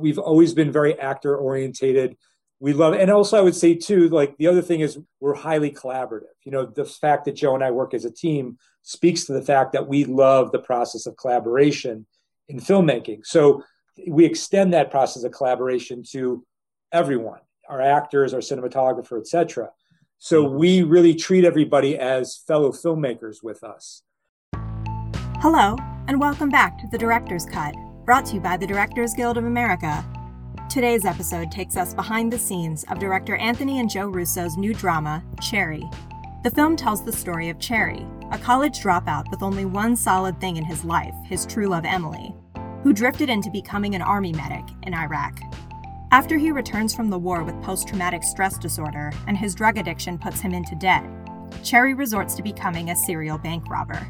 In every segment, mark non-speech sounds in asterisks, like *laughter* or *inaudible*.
We've always been very actor orientated. We love, and also I would say too, like the other thing is we're highly collaborative. You know, the fact that Joe and I work as a team speaks to the fact that we love the process of collaboration in filmmaking. So we extend that process of collaboration to everyone, our actors, our cinematographer, etc. So we really treat everybody as fellow filmmakers with us. Hello, and welcome back to the Director's Cut brought to you by the Directors Guild of America. Today's episode takes us behind the scenes of director Anthony and Joe Russo's new drama, Cherry. The film tells the story of Cherry, a college dropout with only one solid thing in his life, his true love Emily, who drifted into becoming an army medic in Iraq. After he returns from the war with post traumatic stress disorder and his drug addiction puts him into debt, Cherry resorts to becoming a serial bank robber.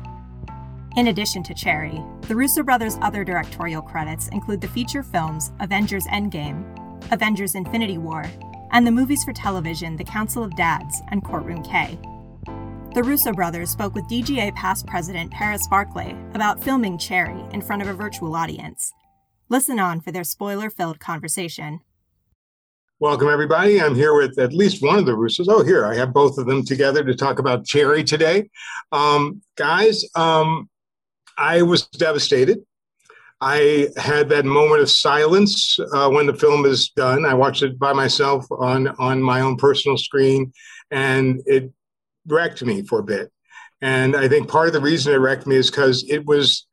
In addition to Cherry, the Russo brothers' other directorial credits include the feature films Avengers Endgame, Avengers Infinity War, and the movies for television The Council of Dads and Courtroom K. The Russo brothers spoke with DGA past president Paris Barclay about filming Cherry in front of a virtual audience. Listen on for their spoiler filled conversation. Welcome, everybody. I'm here with at least one of the Russos. Oh, here, I have both of them together to talk about Cherry today. Um, guys, um, I was devastated. I had that moment of silence uh, when the film is done. I watched it by myself on on my own personal screen, and it wrecked me for a bit. And I think part of the reason it wrecked me is because it was,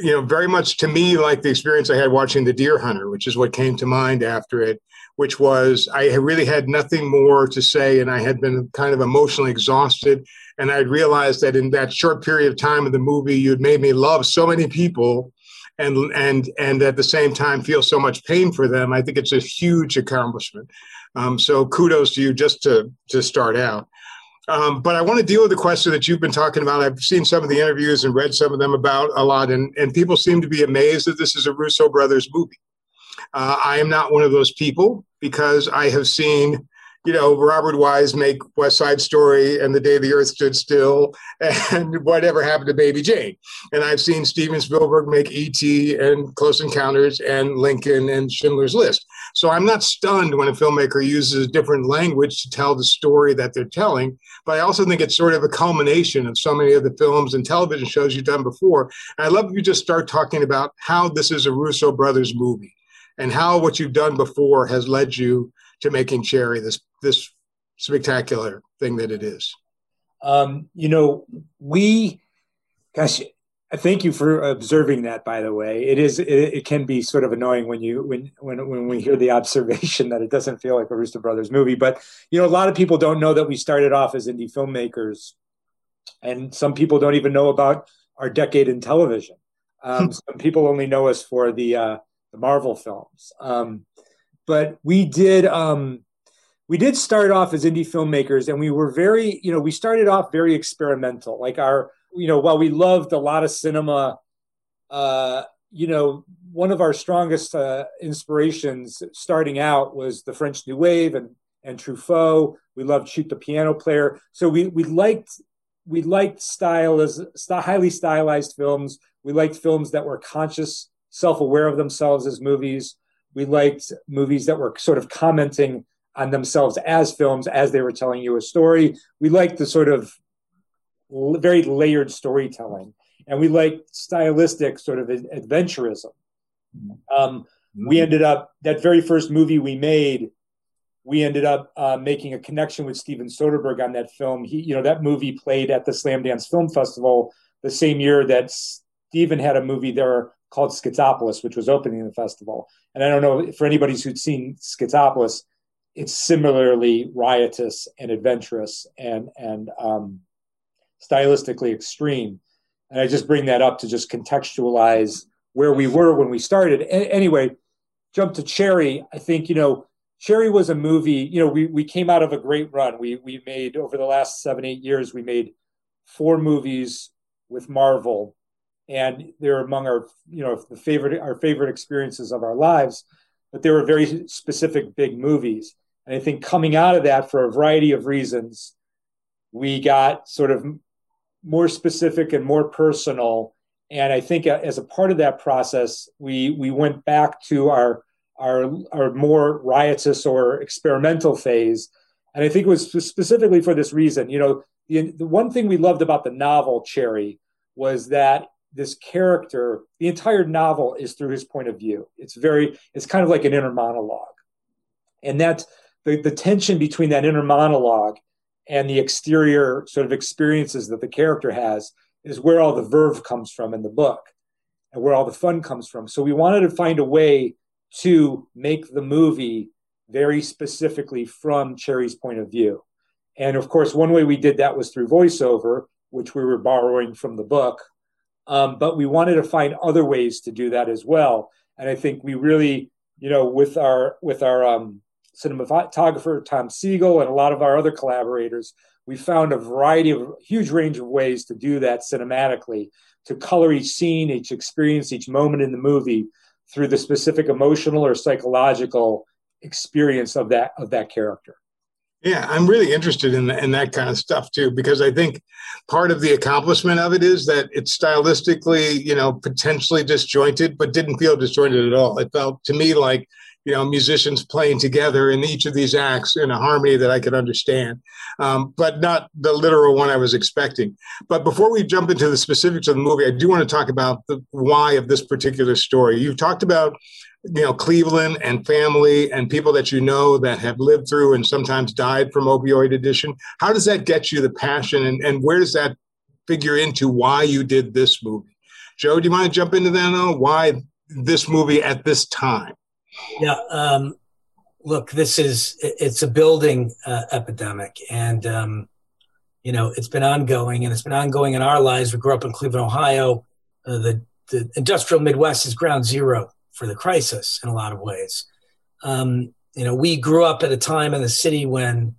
you know, very much to me like the experience I had watching The Deer Hunter, which is what came to mind after it. Which was I really had nothing more to say, and I had been kind of emotionally exhausted and I realized that in that short period of time of the movie, you'd made me love so many people and and and at the same time feel so much pain for them. I think it's a huge accomplishment. Um, so kudos to you just to to start out. Um, but I want to deal with the question that you've been talking about. I've seen some of the interviews and read some of them about a lot, and, and people seem to be amazed that this is a Russo brothers movie. Uh, I am not one of those people because I have seen you know, Robert Wise make West Side Story and The Day the Earth Stood Still and *laughs* Whatever Happened to Baby Jane. And I've seen Steven Spielberg make E.T. and Close Encounters and Lincoln and Schindler's List. So I'm not stunned when a filmmaker uses a different language to tell the story that they're telling. But I also think it's sort of a culmination of so many of the films and television shows you've done before. And I'd love if you just start talking about how this is a Russo brothers movie and how what you've done before has led you to making Cherry this this spectacular thing that it is. Um, you know, we, gosh, I thank you for observing that. By the way, it is it, it, can be sort of annoying when you when when when we hear the observation *laughs* that it doesn't feel like a Russo Brothers movie. But you know, a lot of people don't know that we started off as indie filmmakers, and some people don't even know about our decade in television. Um, some people only know us for the uh, the Marvel films. Um, but we did um, we did start off as indie filmmakers and we were very you know we started off very experimental. Like our you know while we loved a lot of cinema uh, you know one of our strongest uh, inspirations starting out was the french new wave and and truffaut. We loved shoot the piano player. So we we liked we liked style as highly stylized films. We liked films that were conscious self-aware of themselves as movies. We liked movies that were sort of commenting on themselves as films as they were telling you a story. We like the sort of very layered storytelling, and we like stylistic sort of adventurism. Um, we ended up that very first movie we made. We ended up uh, making a connection with Steven Soderbergh on that film. He, you know, that movie played at the Slamdance Film Festival the same year that Steven had a movie there called Schizopolis, which was opening the festival. And I don't know for anybody who'd seen Schizopolis, it's similarly riotous and adventurous and and um, stylistically extreme. And I just bring that up to just contextualize where we were when we started. A- anyway, jump to Cherry. I think you know Cherry was a movie. You know, we we came out of a great run. We we made over the last seven eight years. We made four movies with Marvel, and they're among our you know the favorite our favorite experiences of our lives. But they were very specific big movies. And I think coming out of that for a variety of reasons, we got sort of more specific and more personal. And I think uh, as a part of that process, we we went back to our our, our more riotous or experimental phase. And I think it was specifically for this reason. You know, the, the one thing we loved about the novel Cherry was that this character, the entire novel is through his point of view. It's very, it's kind of like an inner monologue. And that's the, the tension between that inner monologue and the exterior sort of experiences that the character has is where all the verve comes from in the book and where all the fun comes from. So we wanted to find a way to make the movie very specifically from Cherry's point of view. And of course, one way we did that was through voiceover, which we were borrowing from the book. Um, but we wanted to find other ways to do that as well. And I think we really, you know, with our with our um, cinematographer Tom Sigel and a lot of our other collaborators, we found a variety of huge range of ways to do that cinematically, to color each scene, each experience, each moment in the movie through the specific emotional or psychological experience of that of that character. Yeah, I'm really interested in, in that kind of stuff too, because I think part of the accomplishment of it is that it's stylistically, you know, potentially disjointed, but didn't feel disjointed at all. It felt to me like you know musicians playing together in each of these acts in a harmony that I could understand, um, but not the literal one I was expecting. But before we jump into the specifics of the movie, I do want to talk about the why of this particular story. You've talked about you know Cleveland and family and people that you know that have lived through and sometimes died from opioid addiction. How does that get you the passion, and, and where does that figure into why you did this movie? Joe, do you mind to jump into that now? Why this movie at this time? Yeah. Um, look, this is it's a building uh, epidemic, and um, you know it's been ongoing, and it's been ongoing in our lives. We grew up in Cleveland, Ohio. Uh, the the industrial Midwest is ground zero for the crisis in a lot of ways. Um, you know, we grew up at a time in the city when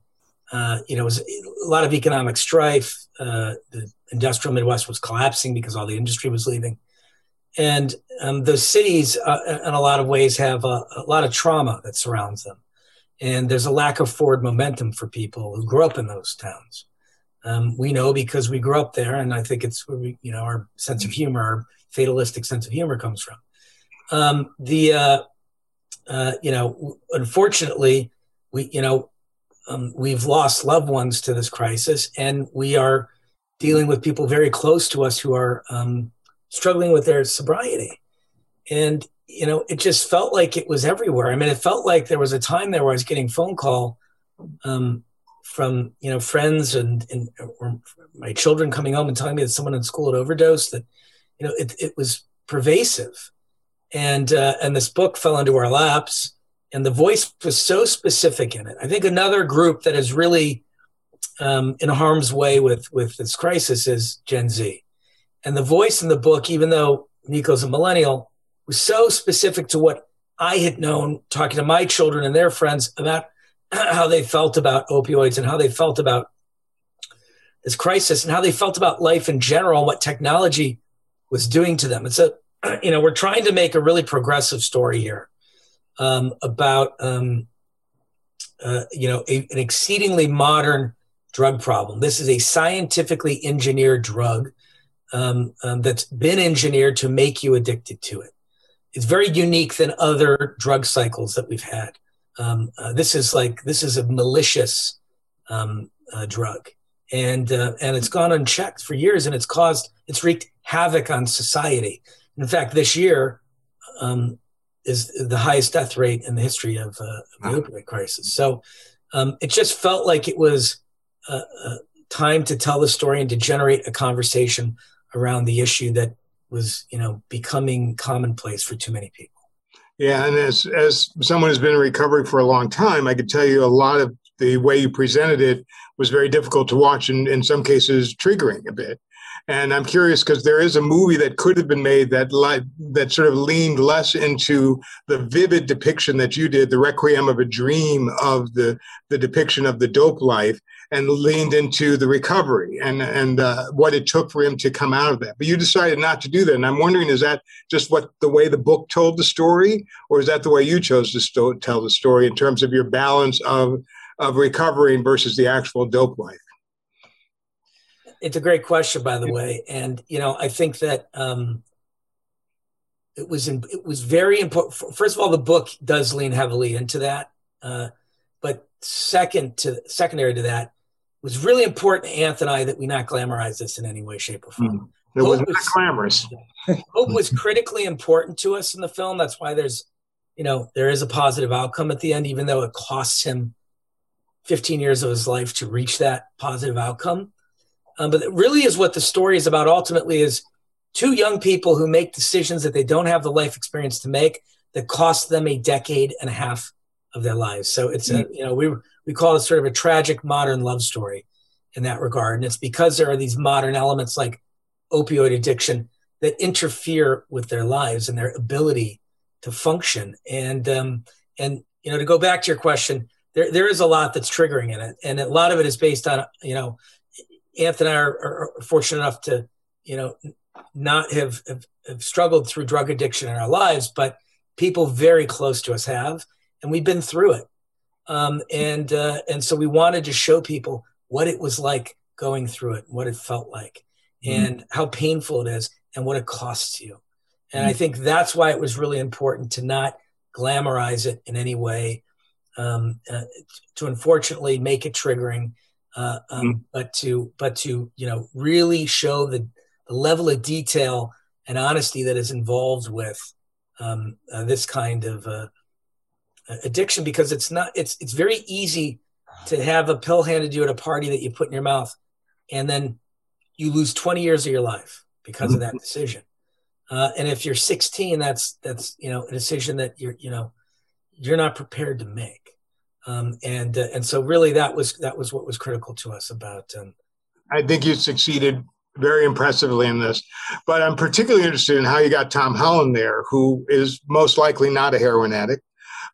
uh, you know it was a lot of economic strife. Uh, the industrial Midwest was collapsing because all the industry was leaving and um, the cities uh, in a lot of ways have a, a, lot of trauma that surrounds them. And there's a lack of forward momentum for people who grew up in those towns. Um, we know because we grew up there and i think it's where we you know our sense of humor our fatalistic sense of humor comes from. Um, the uh, uh, you know unfortunately we you know um, we've lost loved ones to this crisis and we are dealing with people very close to us who are um, struggling with their sobriety. And, you know, it just felt like it was everywhere. I mean, it felt like there was a time there where I was getting phone call um, from, you know, friends and, and or my children coming home and telling me that someone in school had overdosed, that, you know, it, it was pervasive. And, uh, and this book fell into our laps and the voice was so specific in it. I think another group that is really um, in harm's way with, with this crisis is Gen Z and the voice in the book, even though Nico's a millennial, was so specific to what I had known talking to my children and their friends about *clears throat* how they felt about opioids and how they felt about this crisis and how they felt about life in general what technology was doing to them. It's *clears throat* a, you know, we're trying to make a really progressive story here um, about, um, uh, you know, a, an exceedingly modern drug problem. This is a scientifically engineered drug um, um, that's been engineered to make you addicted to it. It's very unique than other drug cycles that we've had. Um, uh, this is like this is a malicious um, uh, drug, and uh, and it's gone unchecked for years, and it's caused it's wreaked havoc on society. In fact, this year um, is the highest death rate in the history of, uh, the opioid crisis. So um, it just felt like it was uh, uh, time to tell the story and to generate a conversation around the issue that was you know becoming commonplace for too many people. Yeah and as as someone who's been in recovery for a long time i could tell you a lot of the way you presented it was very difficult to watch and in some cases triggering a bit. And i'm curious because there is a movie that could have been made that li- that sort of leaned less into the vivid depiction that you did the requiem of a dream of the the depiction of the dope life and leaned into the recovery and and uh, what it took for him to come out of that. But you decided not to do that, and I'm wondering is that just what the way the book told the story, or is that the way you chose to tell the story in terms of your balance of of recovering versus the actual dope life? It's a great question, by the way, and you know I think that. Um, it was in, it was very important. First of all, the book does lean heavily into that, uh, but second to secondary to that was really important to Anthony and I that we not glamorize this in any way, shape, or form. Mm. It was not glamorous. *laughs* Hope was critically important to us in the film. That's why there's, you know, there is a positive outcome at the end, even though it costs him 15 years of his life to reach that positive outcome. Um, but it really is what the story is about ultimately is two young people who make decisions that they don't have the life experience to make that cost them a decade and a half of their lives. So it's a, you know, we, we call it sort of a tragic modern love story in that regard. And it's because there are these modern elements like opioid addiction that interfere with their lives and their ability to function. And um, and you know, to go back to your question, there there is a lot that's triggering in it, and a lot of it is based on you know, Anthony and I are, are fortunate enough to you know not have, have, have struggled through drug addiction in our lives, but people very close to us have, and we've been through it. Um, and uh, and so we wanted to show people what it was like going through it, what it felt like, mm-hmm. and how painful it is and what it costs you. And mm-hmm. I think that's why it was really important to not glamorize it in any way, um, uh, to unfortunately make it triggering, uh, um, mm-hmm. but to but to you know really show the, the, level of detail and honesty that is involved with um, uh, this kind of uh, addiction because it's not it's it's very easy to have a pill handed to you at a party that you put in your mouth and then you lose 20 years of your life because of that mm-hmm. decision. Uh, and if you're 16, that's that's you know a decision that you're you know you're not prepared to make. Um, and uh, and so really that was that was what was critical to us about. Um, I think you succeeded very impressively in this, but I'm particularly interested in how you got Tom Holland there, who is most likely not a heroin addict,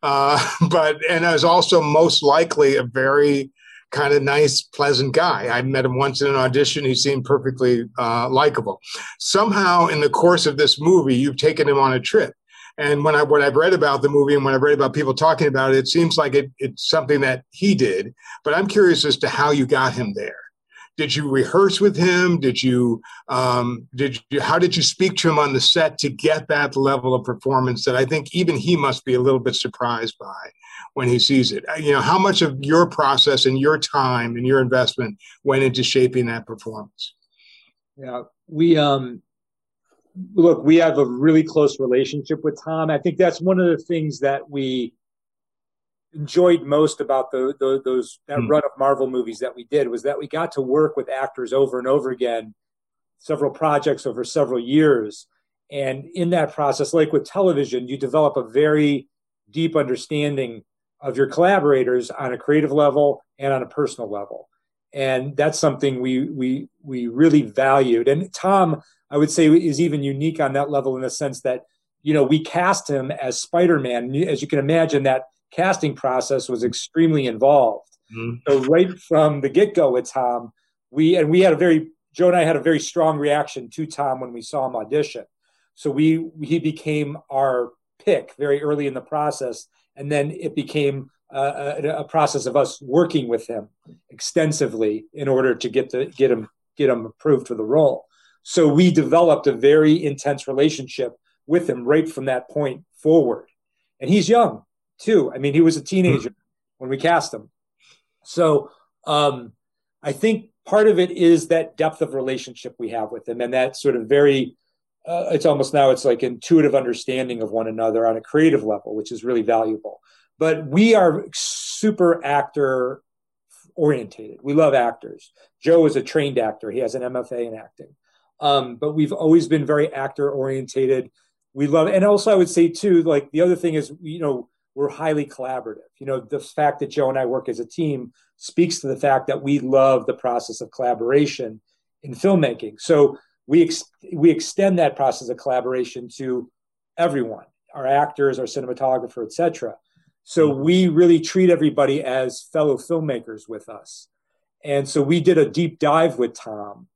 uh, *laughs* but and is also most likely a very kind of nice, pleasant guy. I met him once in an audition. He seemed perfectly uh, likable. Somehow, in the course of this movie, you've taken him on a trip. And when I what I've read about the movie and when I've read about people talking about it, it seems like it, it's something that he did. But I'm curious as to how you got him there. Did you rehearse with him? Did you um, did you how did you speak to him on the set to get that level of performance that I think even he must be a little bit surprised by? when he sees it. Uh, you know, how much of your process and your time and your investment went into shaping that performance? Yeah, we um look, we have a really close relationship with Tom. I think that's one of the things that we enjoyed most about the, the those that mm. run of Marvel movies that we did was that we got to work with actors over and over again, several projects over several years. And in that process, like with television, you develop a very deep understanding of your collaborators on a creative level and on a personal level and that's something we we we really valued and tom i would say is even unique on that level in the sense that you know we cast him as spider-man as you can imagine that casting process was extremely involved mm-hmm. so right from the get-go with tom we and we had a very joe and i had a very strong reaction to tom when we saw him audition so we he became our pick very early in the process and then it became uh, a, a, process of us working with him extensively in order to get to get him get him approved for the role. So we developed a very intense relationship with him right from that point forward. And he's young too. I mean, he was a teenager mm-hmm. when we cast him. So um, I think part of it is that depth of relationship we have with him and that sort of very uh, it's almost now it's like intuitive understanding of one another on a creative level, which is really valuable. But we are super actor orientated. We love actors. Joe is a trained actor. He has an MFA in acting. Um, but we've always been very actor orientated. We love, and also I would say too, like the other thing is, you know, we're highly collaborative. You know, the fact that Joe and I work as a team speaks to the fact that we love the process of collaboration in filmmaking. So we ex- we extend that process of collaboration to everyone, our actors, our cinematographer, etc. So we really treat everybody as fellow filmmakers with us. And so we did a deep dive with Tom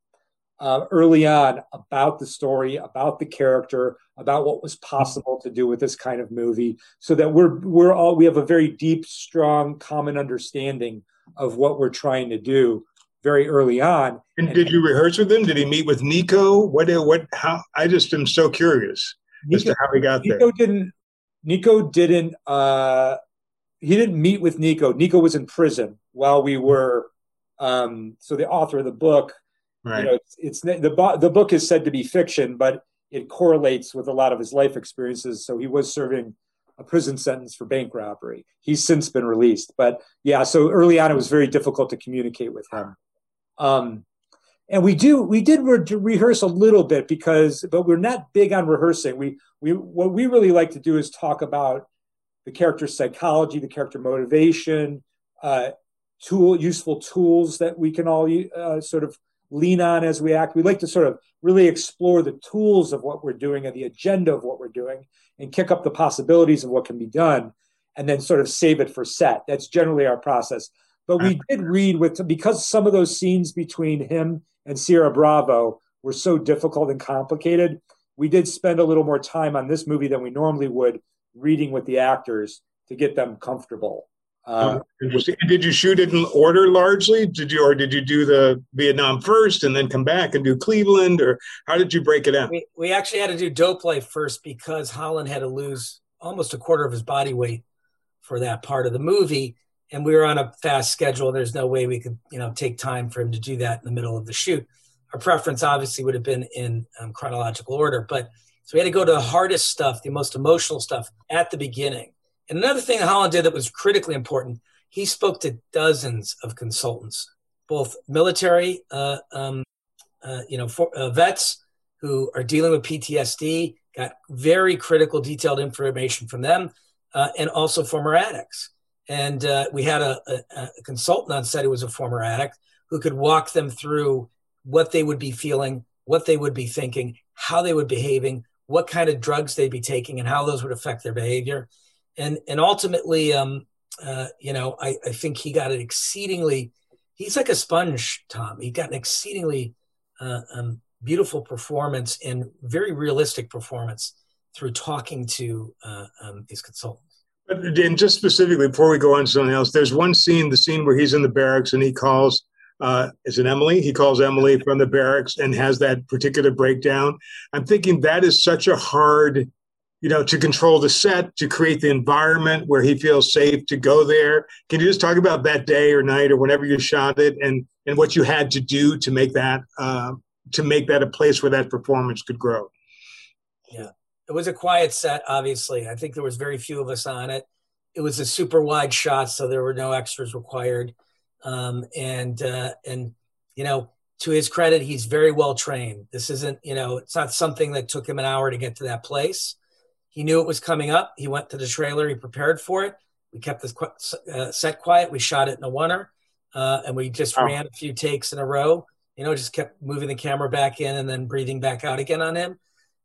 uh, early on about the story, about the character, about what was possible to do with this kind of movie, so that we're we're all we have a very deep, strong, common understanding of what we're trying to do very early on. And, and did you rehearse with him? Did he meet with Nico? What? What? How? I just am so curious. Nico, as to how he got Nico there. Didn't, Nico didn't. Uh, he didn't meet with Nico. Nico was in prison while we were. Um, so the author of the book, right. you know, it's, it's the the book is said to be fiction, but it correlates with a lot of his life experiences. So he was serving a prison sentence for bank robbery. He's since been released, but yeah. So early on, it was very difficult to communicate with him. Um, and we do we did re- rehearse a little bit because, but we're not big on rehearsing. We we what we really like to do is talk about the character's psychology, the character motivation, uh, tool useful tools that we can all uh, sort of lean on as we act. We like to sort of really explore the tools of what we're doing and the agenda of what we're doing and kick up the possibilities of what can be done and then sort of save it for set. That's generally our process. But we did read with because some of those scenes between him and Ciara Bravo were so difficult and complicated. We did spend a little more time on this movie than we normally would reading with the actors to get them comfortable. Uh, did you shoot it in order largely? Did you, or did you do the Vietnam first and then come back and do Cleveland, or how did you break it out? We, we actually had to do Dope Life first because Holland had to lose almost a quarter of his body weight for that part of the movie, and we were on a fast schedule. There's no way we could, you know, take time for him to do that in the middle of the shoot. Our preference obviously would have been in um, chronological order, but so we had to go to the hardest stuff, the most emotional stuff at the beginning and another thing Holland did that was critically important, he spoke to dozens of consultants, both military, uh, um, uh, you know, for, uh, vets who are dealing with PTSD, got very critical, detailed information from them, uh, and also former addicts. And uh, we had a, a, a consultant on set who was a former addict who could walk them through what they would be feeling, what they would be thinking, how they would be behaving, what kind of drugs they'd be taking, and how those would affect their behavior and and ultimately, um, uh, you know, I, I think he got an exceedingly. He's like a sponge, Tom. He got an exceedingly uh, um, beautiful performance and very realistic performance through talking to uh, um, these consultants. But and just specifically, before we go on to something else, there's one scene, the scene where he's in the barracks and he calls, uh, is it Emily? He calls Emily from the barracks and has that particular breakdown. I'm thinking that is such a hard you know, to control the set, to create the environment where he feels safe to go there. Can you just talk about that day or night or whenever you shot it, and and what you had to do to make that uh, to make that a place where that performance could grow? Yeah, it was a quiet set. Obviously, I think there was very few of us on it. It was a super wide shot, so there were no extras required. Um, and uh, and you know, to his credit, he's very well trained. This isn't you know, it's not something that took him an hour to get to that place he knew it was coming up. He went to the trailer. He prepared for it. We kept the uh, set quiet. We shot it in a oner, uh, and we just oh. ran a few takes in a row. You know, just kept moving the camera back in and then breathing back out again on him,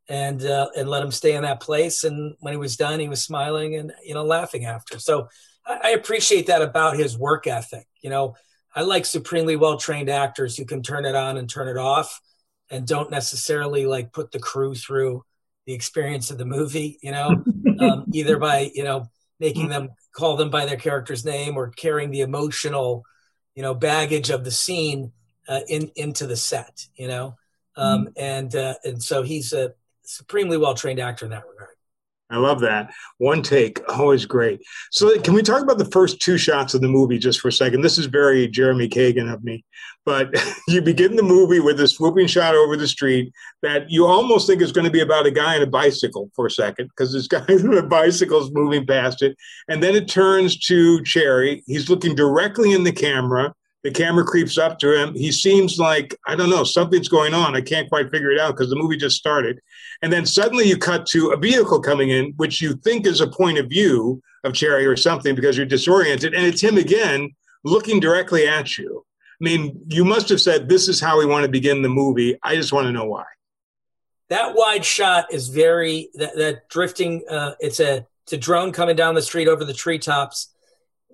and uh, and let him stay in that place. And when he was done, he was smiling and you know laughing after. So I, I appreciate that about his work ethic. You know, I like supremely well trained actors who can turn it on and turn it off, and don't necessarily like put the crew through the experience of the movie, you know, *laughs* um, either by, you know, making them call them by their character's name or carrying the emotional, you know, baggage of the scene uh, in into the set, you know. Um, mm-hmm. and uh, and so he's a supremely well trained actor in that regard. I love that. One take, always great. So, can we talk about the first two shots of the movie just for a second? This is very Jeremy Kagan of me, but *laughs* you begin the movie with this swooping shot over the street that you almost think is going to be about a guy on a bicycle for a second because this *laughs* guy on a bicycle is moving past it. And then it turns to Cherry. He's looking directly in the camera. The camera creeps up to him. He seems like, I don't know, something's going on. I can't quite figure it out because the movie just started. And then suddenly you cut to a vehicle coming in, which you think is a point of view of Cherry or something because you're disoriented. And it's him again looking directly at you. I mean, you must have said, This is how we want to begin the movie. I just want to know why. That wide shot is very, that, that drifting, uh, it's, a, it's a drone coming down the street over the treetops.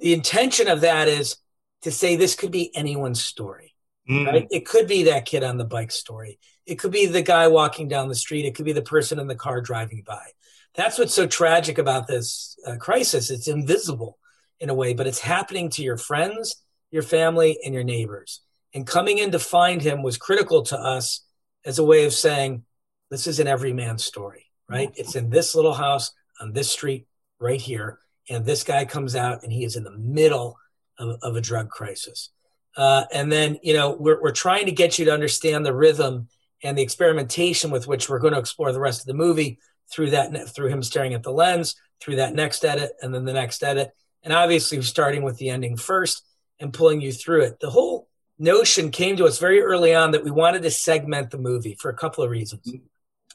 The intention of that is to say this could be anyone's story. Mm. Right? It could be that kid on the bike story. It could be the guy walking down the street. It could be the person in the car driving by. That's what's so tragic about this uh, crisis. It's invisible in a way, but it's happening to your friends, your family, and your neighbors. And coming in to find him was critical to us as a way of saying, this is an everyman story, right? It's in this little house on this street right here. And this guy comes out and he is in the middle of, of a drug crisis. Uh, and then, you know, we're, we're trying to get you to understand the rhythm and the experimentation with which we're going to explore the rest of the movie through that, through him staring at the lens, through that next edit, and then the next edit. And obviously, starting with the ending first and pulling you through it. The whole notion came to us very early on that we wanted to segment the movie for a couple of reasons.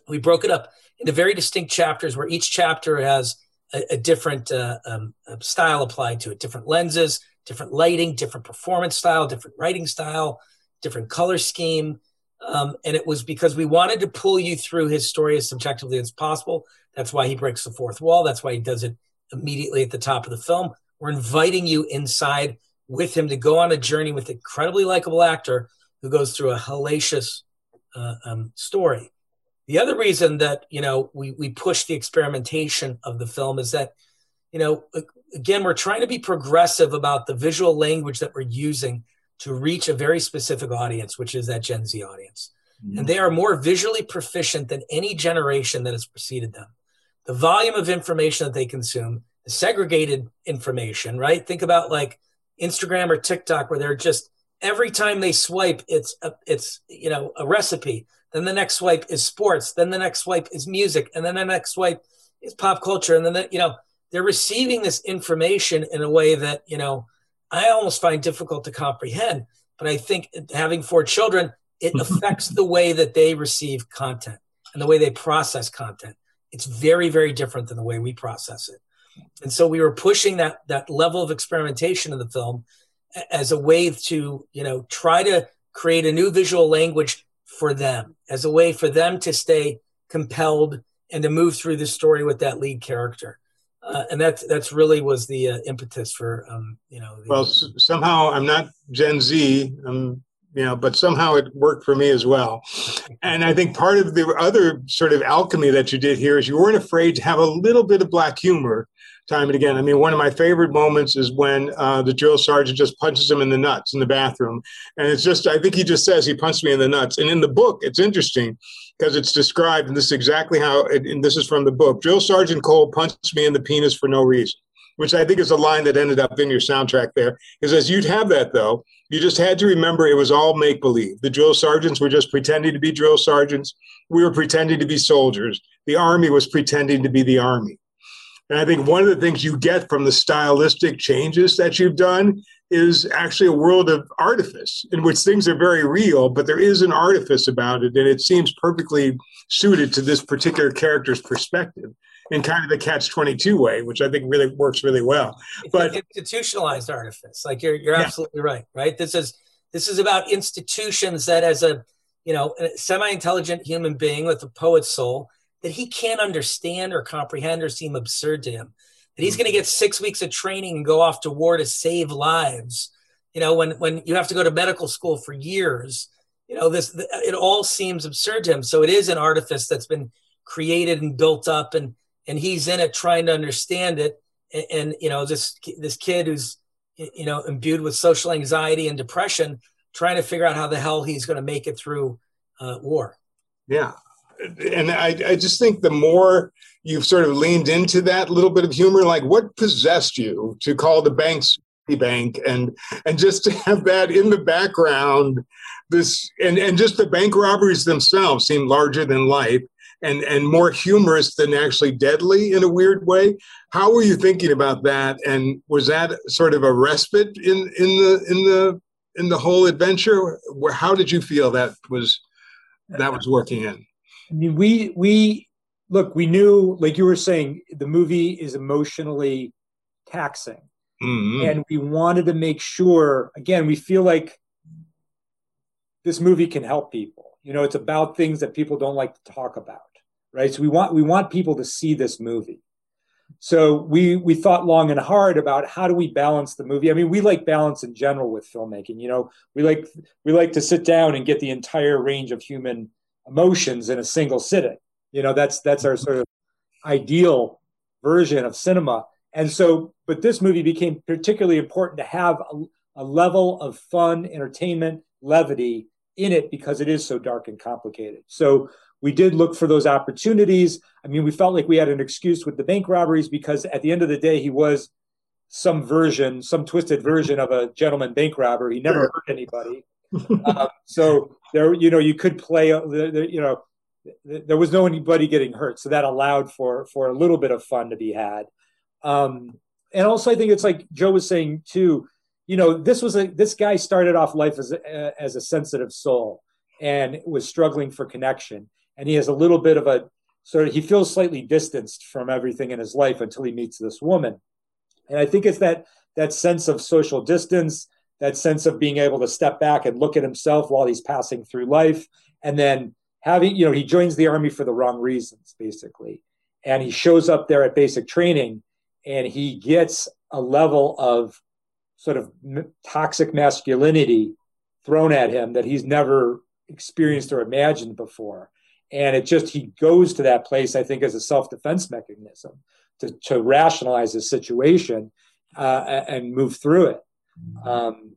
We broke it up into very distinct chapters where each chapter has a, a different uh, um, style applied to it, different lenses, different lighting, different performance style, different writing style, different color scheme. Um, and it was because we wanted to pull you through his story as subjectively as possible. That's why he breaks the fourth wall. That's why he does it immediately at the top of the film. We're inviting you inside with him to go on a journey with an incredibly likable actor who goes through a hellacious uh, um, story. The other reason that you know we we push the experimentation of the film is that you know again we're trying to be progressive about the visual language that we're using to reach a very specific audience, which is that Gen Z audience. Mm-hmm. And they are more visually proficient than any generation that has preceded them. The volume of information that they consume, the segregated information, right? Think about like Instagram or TikTok where they're just every time they swipe, it's a, it's you know a recipe. Then the next swipe is sports. Then the next swipe is music, and then the next swipe is pop culture. And then the, you know they're receiving this information in a way that you know I almost find difficult to comprehend. But I think having four children, it *laughs* affects the way that they receive content and the way they process content. It's very very different than the way we process it. And so we were pushing that that level of experimentation in the film as a way to, you know, try to create a new visual language for them, as a way for them to stay compelled and to move through the story with that lead character. Uh, and that's that's really was the uh, impetus for um, you know. The, well, s- somehow I'm not Gen Z. I'm you know, but somehow it worked for me as well. And I think part of the other sort of alchemy that you did here is you weren't afraid to have a little bit of black humor time and again. I mean, one of my favorite moments is when uh, the drill sergeant just punches him in the nuts in the bathroom. And it's just, I think he just says he punched me in the nuts. And in the book, it's interesting because it's described, and this is exactly how, it, and this is from the book Drill Sergeant Cole punched me in the penis for no reason which I think is a line that ended up in your soundtrack there. Is as you'd have that though, you just had to remember it was all make believe. The drill sergeants were just pretending to be drill sergeants. We were pretending to be soldiers. The army was pretending to be the army. And I think one of the things you get from the stylistic changes that you've done is actually a world of artifice in which things are very real, but there is an artifice about it. And it seems perfectly suited to this particular character's perspective in kind of the catch 22 way which i think really works really well but institutionalized artifice like you're, you're yeah. absolutely right right this is this is about institutions that as a you know semi-intelligent human being with a poet's soul that he can't understand or comprehend or seem absurd to him. That he's going to get six weeks of training and go off to war to save lives. You know when when you have to go to medical school for years you know this it all seems absurd to him. So it is an artifice that's been created and built up and and he's in it trying to understand it. And, and, you know this this kid who's you know imbued with social anxiety and depression trying to figure out how the hell he's going to make it through uh, war. Yeah and I, I just think the more you've sort of leaned into that little bit of humor like what possessed you to call the banks bank and and just to have that in the background this and and just the bank robberies themselves seem larger than life and and more humorous than actually deadly in a weird way. How were you thinking about that? And was that sort of a respite in in the in the in the whole adventure? How did you feel that was that was working in? I mean, we we look. We knew, like you were saying, the movie is emotionally taxing, mm-hmm. and we wanted to make sure. Again, we feel like this movie can help people. You know, it's about things that people don't like to talk about right? So we want we want people to see this movie. So we we thought long and hard about how do we balance the movie. I mean, we like balance in general with filmmaking. You know, we like we like to sit down and get the entire range of human emotions in a single sitting. You know, that's that's our sort of ideal version of cinema. And so, but this movie became particularly important to have a, a level of fun, entertainment, levity in it because it is so dark and complicated. So we did look for those opportunities. I mean, we felt like we had an excuse with the bank robberies because at the end of the day, he was some version, some twisted version of a gentleman bank robber. He never hurt anybody. Um, so there, you know, you could play, uh, you know, there was no anybody getting hurt, so that allowed for for a little bit of fun to be had. Um, and also, I think it's like Joe was saying too. You know, this was a this guy started off life as a, as a sensitive soul and was struggling for connection, and he has a little bit of a sort of he feels slightly distanced from everything in his life until he meets this woman, and I think it's that that sense of social distance, that sense of being able to step back and look at himself while he's passing through life, and then having you know he joins the army for the wrong reasons basically. And he shows up there at basic training and he gets a level of sort of toxic masculinity thrown at him that he's never experienced or imagined before. And it just he goes to that place i think as a self-defense mechanism to, to rationalize his situation uh, and move through it um,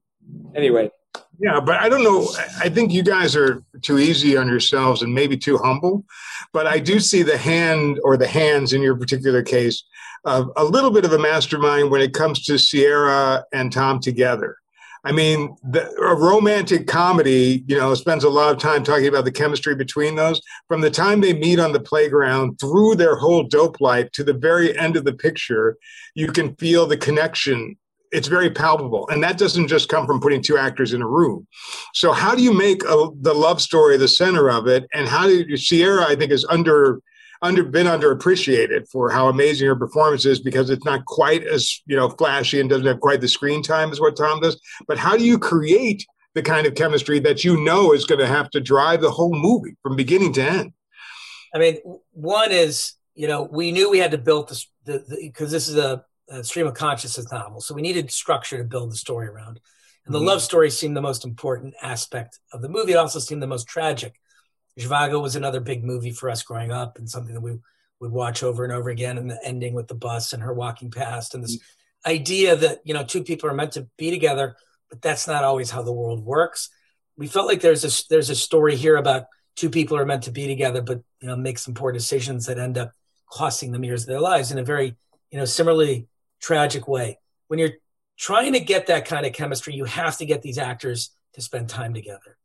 anyway yeah, but I don't know. I think you guys are too easy on yourselves and maybe too humble. But I do see the hand or the hands in your particular case of a little bit of a mastermind when it comes to Ciara and Tom together. I mean, the, a romantic comedy, you know, spends a lot of time talking about the chemistry between those. From the time they meet on the playground through their whole dope life to the very end of the picture, you can feel the connection it's very palpable. And that doesn't just come from putting two actors in a room. So how do you make a, the love story the center of it? And how do you ciara i think is under under been underappreciated for how amazing her performance is because it's not quite as you know flashy and doesn't have quite the screen time as what tom does. But how do you create the kind of chemistry that you know is going to have to drive the whole movie from beginning to end? I mean one is you know we knew we had to build this because this is a a stream of consciousness novel. So we needed structure to build the story around. And the mm-hmm. love story seemed the most important aspect of the movie. It also seemed the most tragic. Zhivago was another big movie for us growing up and something that we would watch over and over again. And the ending with the bus and her walking past and this mm-hmm. idea that, you know, two people are meant to be together, but that's not always how the world works. We felt like there's a, there's a story here about two people are meant to be together, but, you know, make some poor decisions that end up costing them years of their lives in a very, you know, similarly tragic way. When you're trying to get that kind of chemistry, you have to get these actors to spend time together.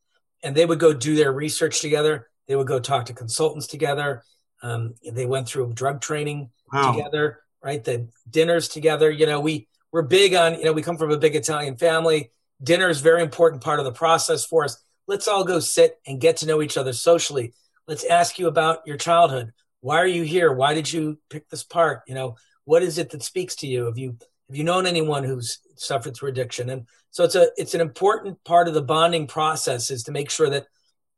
And they would go do their research together. They would go talk to consultants together. Um, they went through drug training wow. together, right? The dinners together. You know, we we're big on. You know, we come from a big Italian family. Dinner is very important part of the process for us. Let's all go sit and get to know each other socially. Let's ask you about your childhood. Why are you here? Why did you pick this part? You know, what is it that speaks to you? Have you have you known anyone who's suffered through addiction? And so it's a it's an important part of the bonding process is to make sure that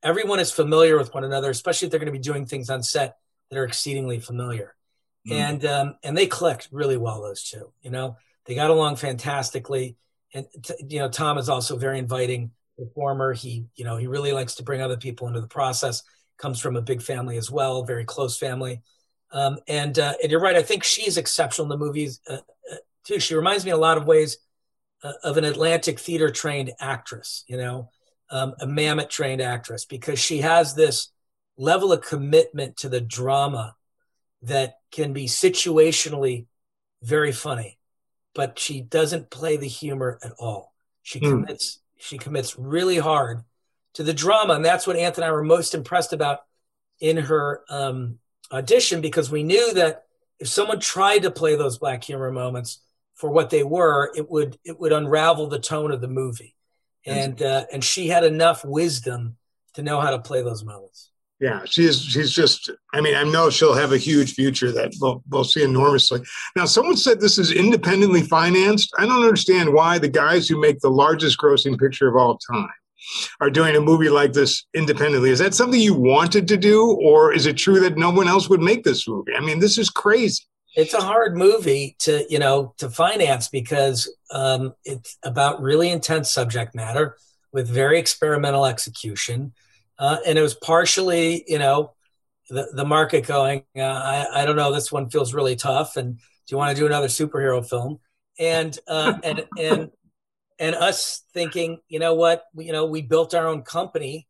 everyone is familiar with one another especially if they're going to be doing things on set that are exceedingly familiar. Mm. and um, and they clicked really well those two you know? They got along fantastically. And t- you know tom is also very inviting performer he you know he really likes to bring other people into the process comes from a big family as well very close family um, and uh, and you're right. I think she's exceptional in the movies uh, uh, too. She reminds me in a lot of ways uh, of an Atlantic theater trained actress. You know, um, a Mamet trained actress because she has this level of commitment to the drama that can be situationally very funny, but she doesn't play the humor at all. She mm. commits. She commits really hard to the drama, and that's what Anthony and I were most impressed about in her um, audition because we knew that if someone tried to play those black humor moments for what they were, it would it would unravel the tone of the movie, and uh, and she had enough wisdom to know how to play those moments. Yeah, she's she's just. I mean, I know she'll have a huge future that we'll we'll see enormously. Now, someone said this is independently financed. I don't understand why the guys who make the largest grossing picture of all time are doing a movie like this independently. Is that something you wanted to do, or is it true that no one else would make this movie? I mean, this is crazy. It's a hard movie to you know to finance because um, it's about really intense subject matter with very experimental execution, uh, and it was partially you know the, the market going uh, I, I don't know this one feels really tough and do you want to do another superhero film and uh, and and *laughs* and us thinking, you know what, you know, we built our own company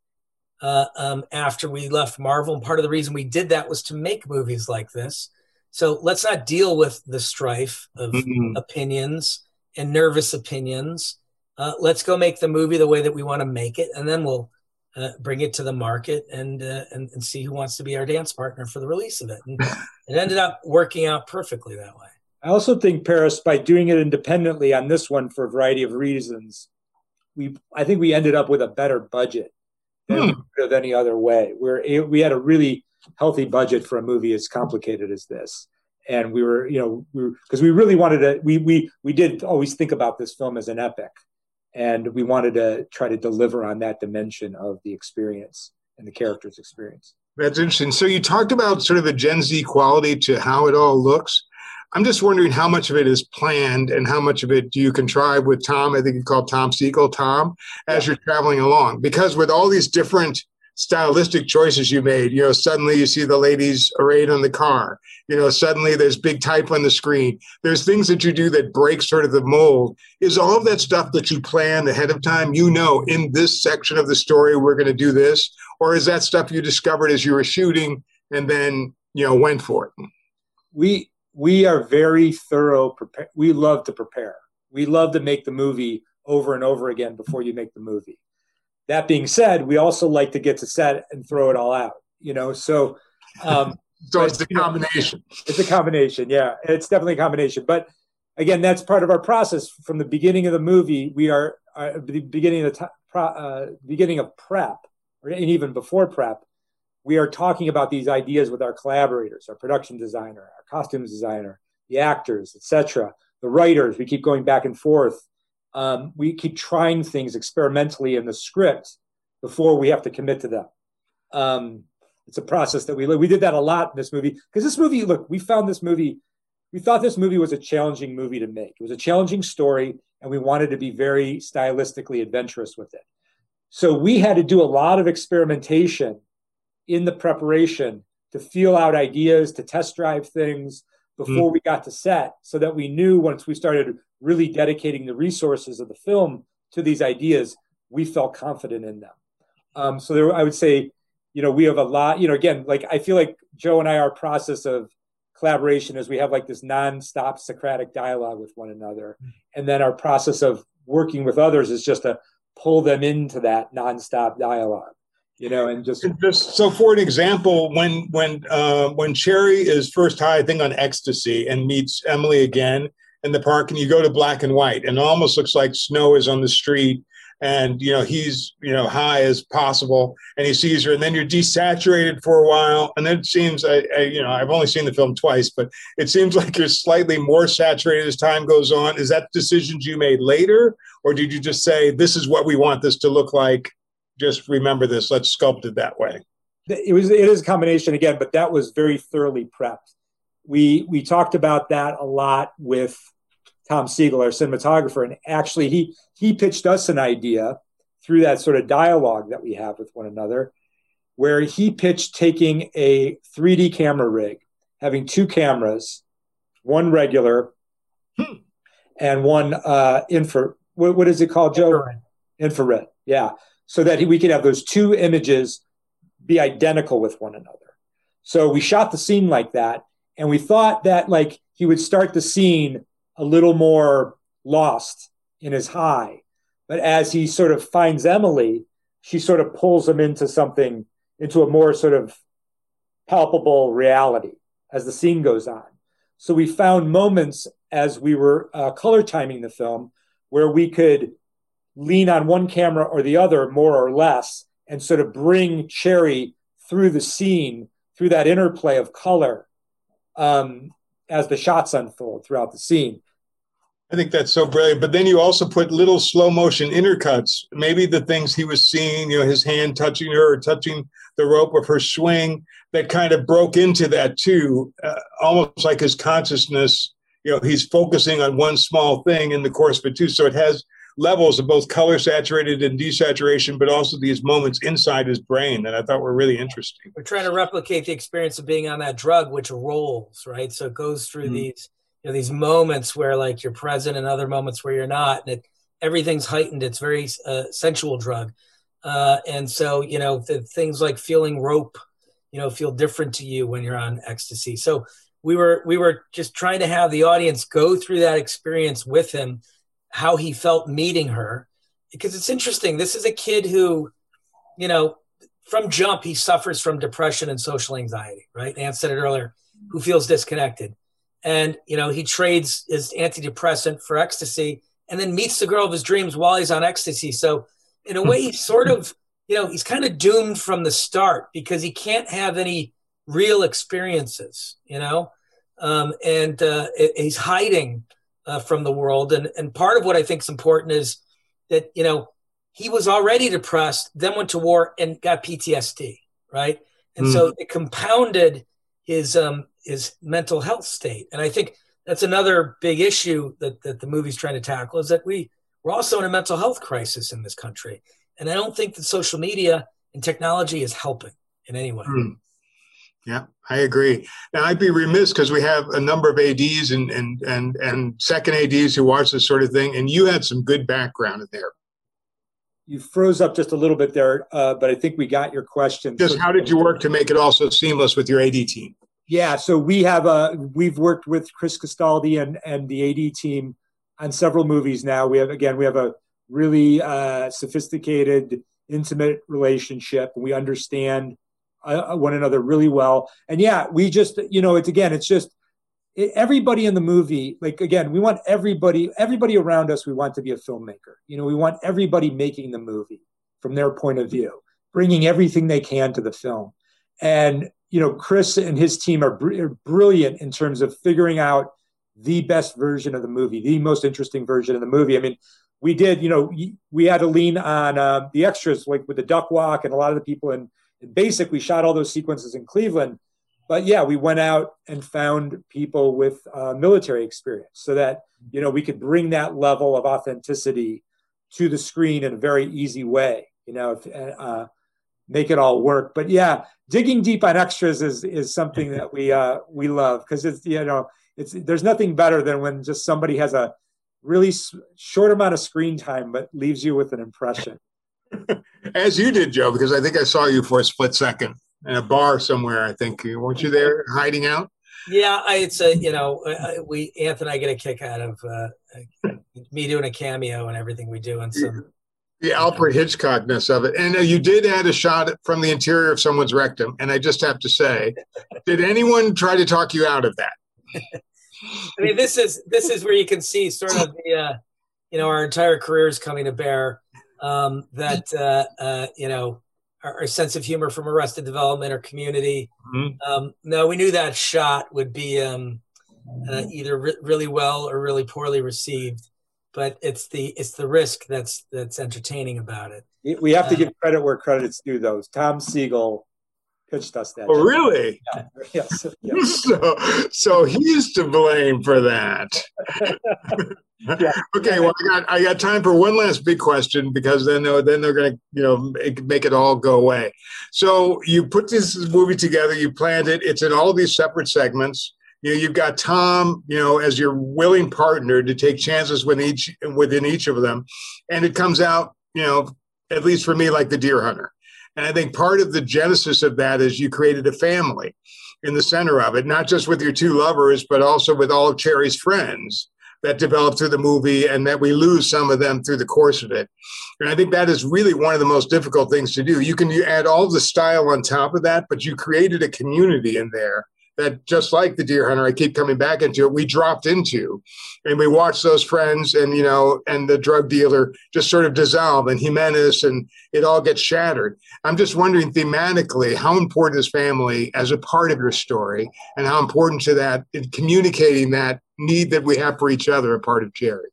uh, um, after we left Marvel. And part of the reason we did that was to make movies like this. So let's not deal with the strife of mm-hmm. opinions and nervous opinions. Uh, let's go make the movie the way that we want to make it, and then we'll uh, bring it to the market and, uh, and and see who wants to be our dance partner for the release of it. And *laughs* it ended up working out perfectly that way. I also think Paris, by doing it independently on this one for a variety of reasons, we I think we ended up with a better budget than hmm. any other way. Where we had a really healthy budget for a movie as complicated as this, and we were you know we because we really wanted to we we we did always think about this film as an epic and we wanted to try to deliver on that dimension of the experience and the character's experience. That's interesting. So you talked about sort of the Gen Z quality to how it all looks. I'm just wondering how much of it is planned and how much of it do you contrive with Tom? I think you call Tom Sigel Tom as yeah. you're traveling along. Because with all these different stylistic choices you made. You know, suddenly you see the ladies arrayed on the car. You know, suddenly there's big type on the screen. There's things that you do that break sort of the mold. Is all of that stuff that you plan ahead of time? You know, in this section of the story, we're going to do this, or is that stuff you discovered as you were shooting and then you know went for it? We we are very thorough. Prepare. We love to prepare. We love to make the movie over and over again before you make the movie that being said, we also like to get to set and throw it all out. You know, so um, *laughs* so but, it's a combination. Know, it's a combination. Yeah, it's definitely a combination. But again, that's part of our process from the beginning of the movie. We are uh, the beginning of the t- uh, beginning of prep, or, and even before prep, we are talking about these ideas with our collaborators, our production designer, our costumes designer, the actors, etc., the writers. We keep going back and forth um, we keep trying things experimentally in the script before we have to commit to them. Um, it's a process that we we did that a lot in this movie because this movie, look, we found this movie. We thought this movie was a challenging movie to make. It was a challenging story, and we wanted to be very stylistically adventurous with it. So we had to do a lot of experimentation in the preparation to feel out ideas, to test drive things before mm. we got to set, so that we knew once we started really dedicating the resources of the film to these ideas, we felt confident in them. Um, so there, I would say, you know, we have a lot, you know, again, like I feel like Joe and I, our process of collaboration is we have like this nonstop Socratic dialogue with one another. And then our process of working with others is just to pull them into that nonstop dialogue you know, and just just so for an example, when when uh, when Cherry is first high, I think on ecstasy, and meets Emily again, in the park and you go to black and white and almost looks like snow is on the street and you know he's you know high as possible and he sees her and then you're desaturated for a while and then it seems I, I, you know i've only seen the film twice but it seems *laughs* like you're slightly more saturated as time goes on. Is that decisions you made later or did you just say this is what we want this to look like just remember this let's sculpt it that way it was it is a combination again but that was very thoroughly prepped we we talked about that a lot with Tom Sigel, our cinematographer, and actually he he pitched us an idea through that sort of dialogue that we have with one another, where he pitched taking a 3D camera rig, having two cameras, one regular hmm. and one uh, infra. What, what is it called, Joe? Infrared. infrared. Yeah, so that we could have those two images be identical with one another. So we shot the scene like that, and we thought that like he would start the scene a little more lost in his high. But as he sort of finds Emily, she sort of pulls him into something, into a more sort of palpable reality as the scene goes on. So we found moments as we were uh, color timing the film where we could lean on one camera or the other more or less and sort of bring Cherry through the scene, through that interplay of color um, as the shots unfold throughout the scene. I think that's so brilliant. But then you also put little slow motion intercuts, maybe the things he was seeing, you know, his hand touching her or touching the rope of her swing, that kind of broke into that too, uh, almost like his consciousness. You know, he's focusing on one small thing in the course of it too. So it has levels of both color saturated and desaturation, but also these moments inside his brain that I thought were really interesting. We're trying to replicate the experience of being on that drug, which rolls, right? So it goes through mm-hmm. these you know these moments where like you're present and other moments where you're not and it, everything's heightened it's very uh, sensual drug Uh, and so, you know, the things like feeling rope, you know, feel different to you when you're on ecstasy. So we were we were just trying to have the audience go through that experience with him, how he felt meeting her, because it's interesting. This is a kid who, you know, from jump he suffers from depression and social anxiety. Right? Anne said it earlier. Who feels disconnected, and you know he trades his antidepressant for ecstasy, and then meets the girl of his dreams while he's on ecstasy. So in a way, he's sort of you know he's kind of doomed from the start because he can't have any real experiences, you know, um, and uh, he's hiding uh, from the world. And and part of what I think is important is that you know he was already depressed, then went to war and got PTSD, right? And mm. so it compounded his um, his mental health state. And I think that's another big issue that that the movie's trying to tackle is that we we're also in a mental health crisis in this country, and I don't think that social media and technology is helping in any way. Mm. Yeah, I agree. Now I'd be remiss because we have a number of ads and and and and second ads who watch this sort of thing, and you had some good background in there. You froze up just a little bit there, uh, but I think we got your question. Just how did you work to make it also seamless with your AD team? Yeah, so we have a we've worked with Chris Castaldi and and the AD team on several movies now. We have again we have a really uh, sophisticated, intimate relationship. We understand uh, uh, one another really well. And yeah, we just, you know, it's again, it's just everybody in the movie. Like again, we want everybody, everybody around us. We want to be a filmmaker. You know, we want everybody making the movie from their point of view, bringing everything they can to the film. And you know, Chris and his team are, br- are brilliant in terms of figuring out the best version of the movie, the most interesting version of the movie. I mean, we did, you know, we had to lean on uh, the extras, like with the duck walk and a lot of the people in basically we shot all those sequences in Cleveland. But yeah, we went out and found people with uh, military experience so that you know we could bring that level of authenticity to the screen in a very easy way. You know, if, uh, make it all work. But yeah, digging deep on extras is is something that we uh, we love because it's you know it's there's nothing better than when just somebody has a really short amount of screen time but leaves you with an impression. *laughs* As you did, Joe, because I think I saw you for a split second in a bar somewhere. I think weren't you there hiding out? Yeah, I, it's a you know we Anthony and I get a kick out of uh, me doing a cameo and everything we do and some the Alfred Hitchcockness of it. And uh, you did add a shot from the interior of someone's rectum. And I just have to say, *laughs* did anyone try to talk you out of that? I mean, this is this is where you can see sort of the uh, you know our entire careers coming to bear um, that uh, uh, you know our, our, sense of humor from Arrested Development or Community. Mm-hmm. Um, no, we knew that shot would be um, uh, either re- really well or really poorly received. But it's the it's the risk that's that's entertaining about it. We have to uh, give credit where credit's due. Those Tom Sigel pitched us that. Oh, really? Yeah. Yes. *laughs* yes. So, so he's to blame for that. *laughs* yeah. Okay. Well, I got I got time for one last big question because then they're, then they're going to you know make, make it all go away. So you put this movie together, you planned it. It's in all these separate segments. You know, you've got Tom, you know, as your willing partner to take chances with each within each of them, and it comes out, you know, at least for me, like the Deer Hunter. And I think part of the genesis of that is you created a family in the center of it, not just with your two lovers, but also with all of Cherry's friends that develop through the movie and that we lose some of them through the course of it. And I think that is really one of the most difficult things to do. You can add all the style on top of that, but you created a community in there that just like the deer hunter, I keep coming back into it, we dropped into. And we watched those friends and, you know, and the drug dealer just sort of dissolve and Jimenez and it all gets shattered. I'm just wondering thematically, how important is family as a part of your story and how important to that in communicating that need that we have for each other a part of Cherry?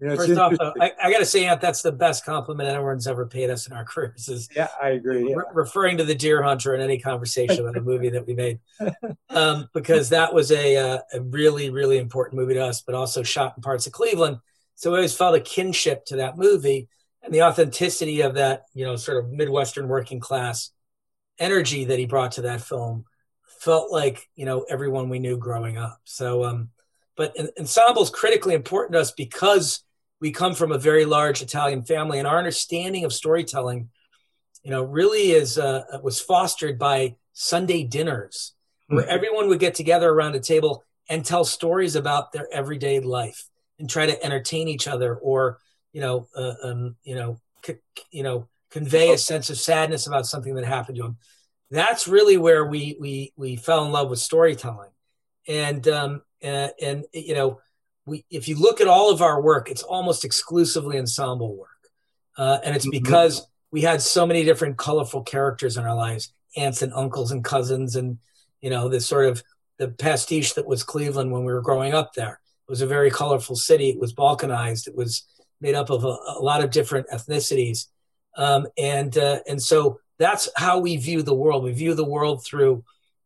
First off, though, I, I got to say, Aunt, that's the best compliment anyone's ever paid us in our *laughs* careers. Is yeah, I agree. Yeah. Re- referring to the Deer Hunter in any conversation about a movie that we made, *laughs* um, because that was a, uh, a really, really important movie to us, but also shot in parts of Cleveland. So we always felt a kinship to that movie and the authenticity of that, you know, sort of Midwestern working class energy that he brought to that film felt like, you know, everyone we knew growing up. So, um, but ensemble is critically important to us because we come from a very large Italian family, and our understanding of storytelling, you know, really is uh, was fostered by Sunday dinners, where mm-hmm. everyone would get together around a table and tell stories about their everyday life and try to entertain each other, or you know, uh, um, you know, c- you know, convey a sense of sadness about something that happened to them. That's really where we we we fell in love with storytelling, and um, uh, and you know we if you look at all of our work, it's almost exclusively ensemble work, uh, and it's mm-hmm. because we had so many different colorful characters in our lives, aunts and uncles and cousins, and you know this sort of the pastiche that was Cleveland when we were growing up there. It was a very colorful city. It was balkanized. It was made up of a, a lot of different ethnicities, um, and uh, and so that's how we view the world. We view the world through,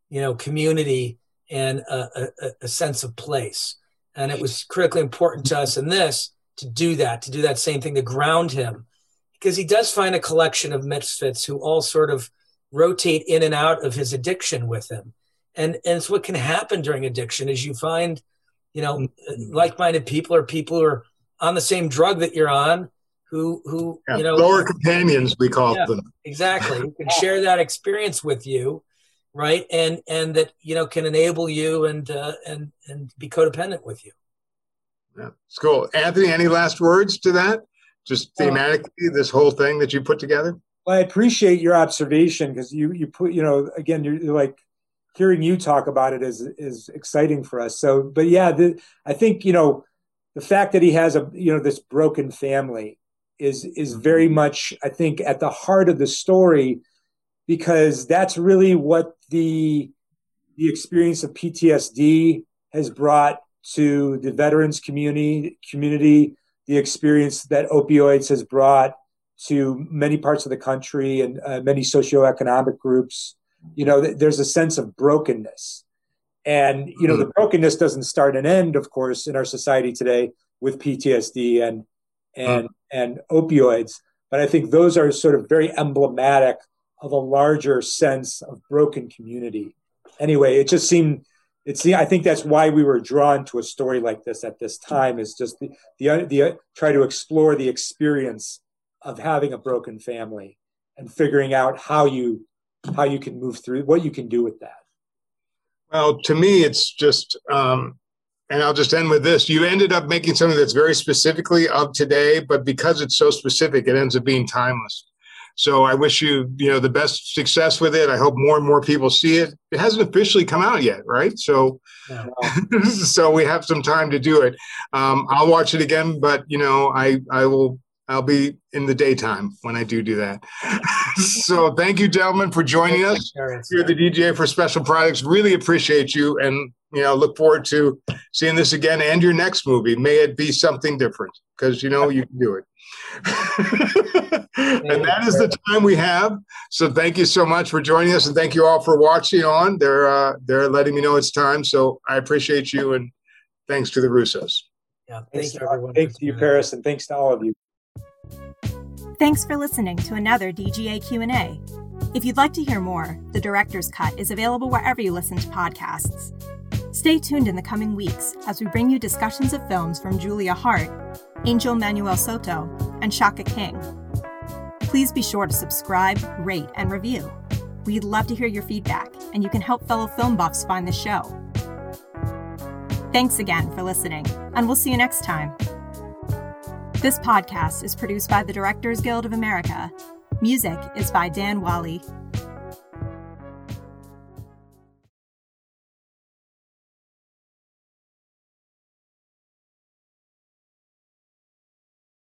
you know, community and a, a, a sense of place. And it was critically important to us in this to do that, to do that same thing, to ground him, because he does find a collection of misfits who all sort of rotate in and out of his addiction with him. And, and it's what can happen during addiction is you find, you know, mm-hmm. like-minded people or people who are on the same drug that you're on who who yeah, you know lower companions we call yeah, them exactly *laughs* who can share that experience with you right? And and that you know can enable you and uh, and and be codependent with you. Yeah it's cool. Anthony any last words to that? Just uh, thematically this whole thing that you put together? Well i appreciate your observation because you you put you know again you're, you're, like hearing you talk about it is is exciting for us. So but yeah the, i think you know the fact that he has a you know this broken family is is very much i think at the heart of the story because that's really what the the experience of PTSD has brought to the veterans community community the experience that opioids has brought to many parts of the country and uh, many socioeconomic groups. You know there's a sense of brokenness. And you know the mm-hmm. brokenness doesn't start and end of course in our society today with PTSD and and and opioids. But i think those are sort of very emblematic of a larger sense of broken community. Anyway, it just seemed it's the I think that's why we were drawn to a story like this at this time is just the the, the try to explore the experience of having a broken family and figuring out how you how you can move through what you can do with that. Well, to me, it's just, um, and I'll just end with this. You ended up making something that's very specifically of today, but because it's so specific, it ends up being timeless. So I wish you, you know, the best success with it. I hope more and more people see it. It hasn't officially come out yet, right? So, *laughs* so we have some time to do it. Um, I'll watch it again, but you know, I I will I'll be in the daytime when I do do that. *laughs* so thank you, gentlemen, for joining us here at the DGA for Special Products. Really appreciate you, and you know, look forward to seeing this again and your next movie. May it be something different because you know you can do it. *laughs* and that is the time we have. So thank you so much for joining us, and thank you all for watching on. They're uh, they're letting me know it's time, so I appreciate you, and thanks to the Russos. Yeah, thanks, to everyone. Thanks to you, Paris, and thanks to all of you. Thanks for listening to another DGA Q&A. If you'd like to hear more, the director's cut is available wherever you listen to podcasts. Stay tuned in the coming weeks as we bring you discussions of films from Julia Hart, Angel Manuel Soto, and Shaka King. Please be sure to subscribe, rate, and review. We'd love to hear your feedback, and you can help fellow film buffs find the show. Thanks again for listening, and we'll see you next time. This podcast is produced by the Directors Guild of America. Music is by Dan Wally